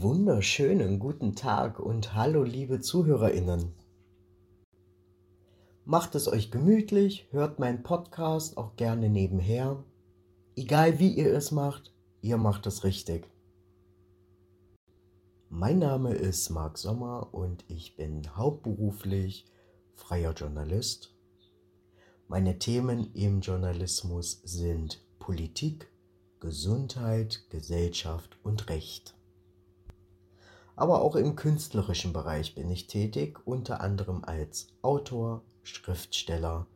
wunderschönen guten Tag und hallo liebe Zuhörerinnen. Macht es euch gemütlich, hört meinen Podcast auch gerne nebenher. Egal wie ihr es macht, ihr macht es richtig. Mein Name ist Marc Sommer und ich bin hauptberuflich freier Journalist. Meine Themen im Journalismus sind Politik, Gesundheit, Gesellschaft und Recht. Aber auch im künstlerischen Bereich bin ich tätig, unter anderem als Autor, Schriftsteller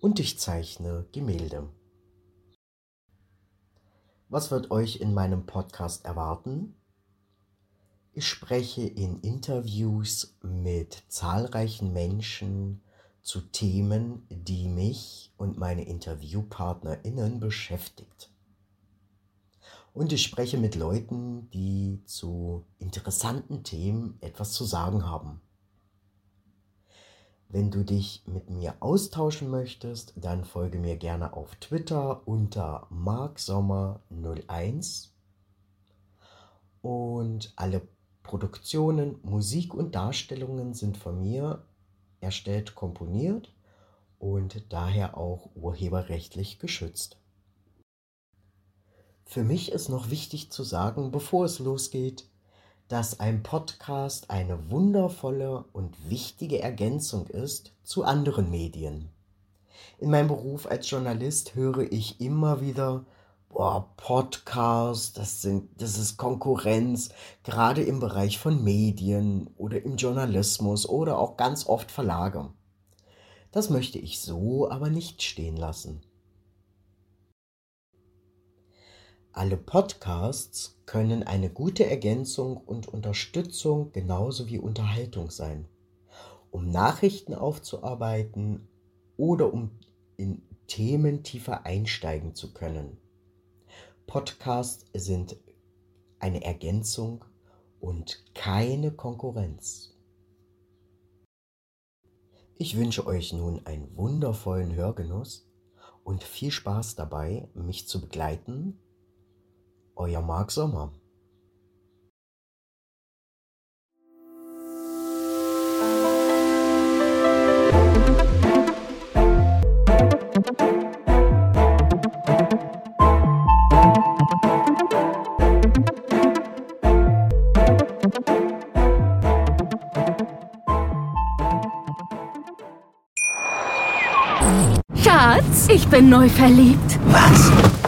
und ich zeichne Gemälde. Was wird euch in meinem Podcast erwarten? Ich spreche in Interviews mit zahlreichen Menschen zu Themen, die mich und meine Interviewpartnerinnen beschäftigt. Und ich spreche mit Leuten, die zu interessanten Themen etwas zu sagen haben. Wenn du dich mit mir austauschen möchtest, dann folge mir gerne auf Twitter unter marksommer01 und alle Produktionen, Musik und Darstellungen sind von mir erstellt, komponiert und daher auch urheberrechtlich geschützt. Für mich ist noch wichtig zu sagen, bevor es losgeht, dass ein Podcast eine wundervolle und wichtige Ergänzung ist zu anderen Medien. In meinem Beruf als Journalist höre ich immer wieder, boah, Podcast, das sind, das ist Konkurrenz, gerade im Bereich von Medien oder im Journalismus oder auch ganz oft Verlage. Das möchte ich so aber nicht stehen lassen. Alle Podcasts können eine gute Ergänzung und Unterstützung genauso wie Unterhaltung sein, um Nachrichten aufzuarbeiten oder um in Themen tiefer einsteigen zu können. Podcasts sind eine Ergänzung und keine Konkurrenz. Ich wünsche euch nun einen wundervollen Hörgenuss und viel Spaß dabei, mich zu begleiten euer Marc Sommer. Schatz, ich bin neu verliebt. Was?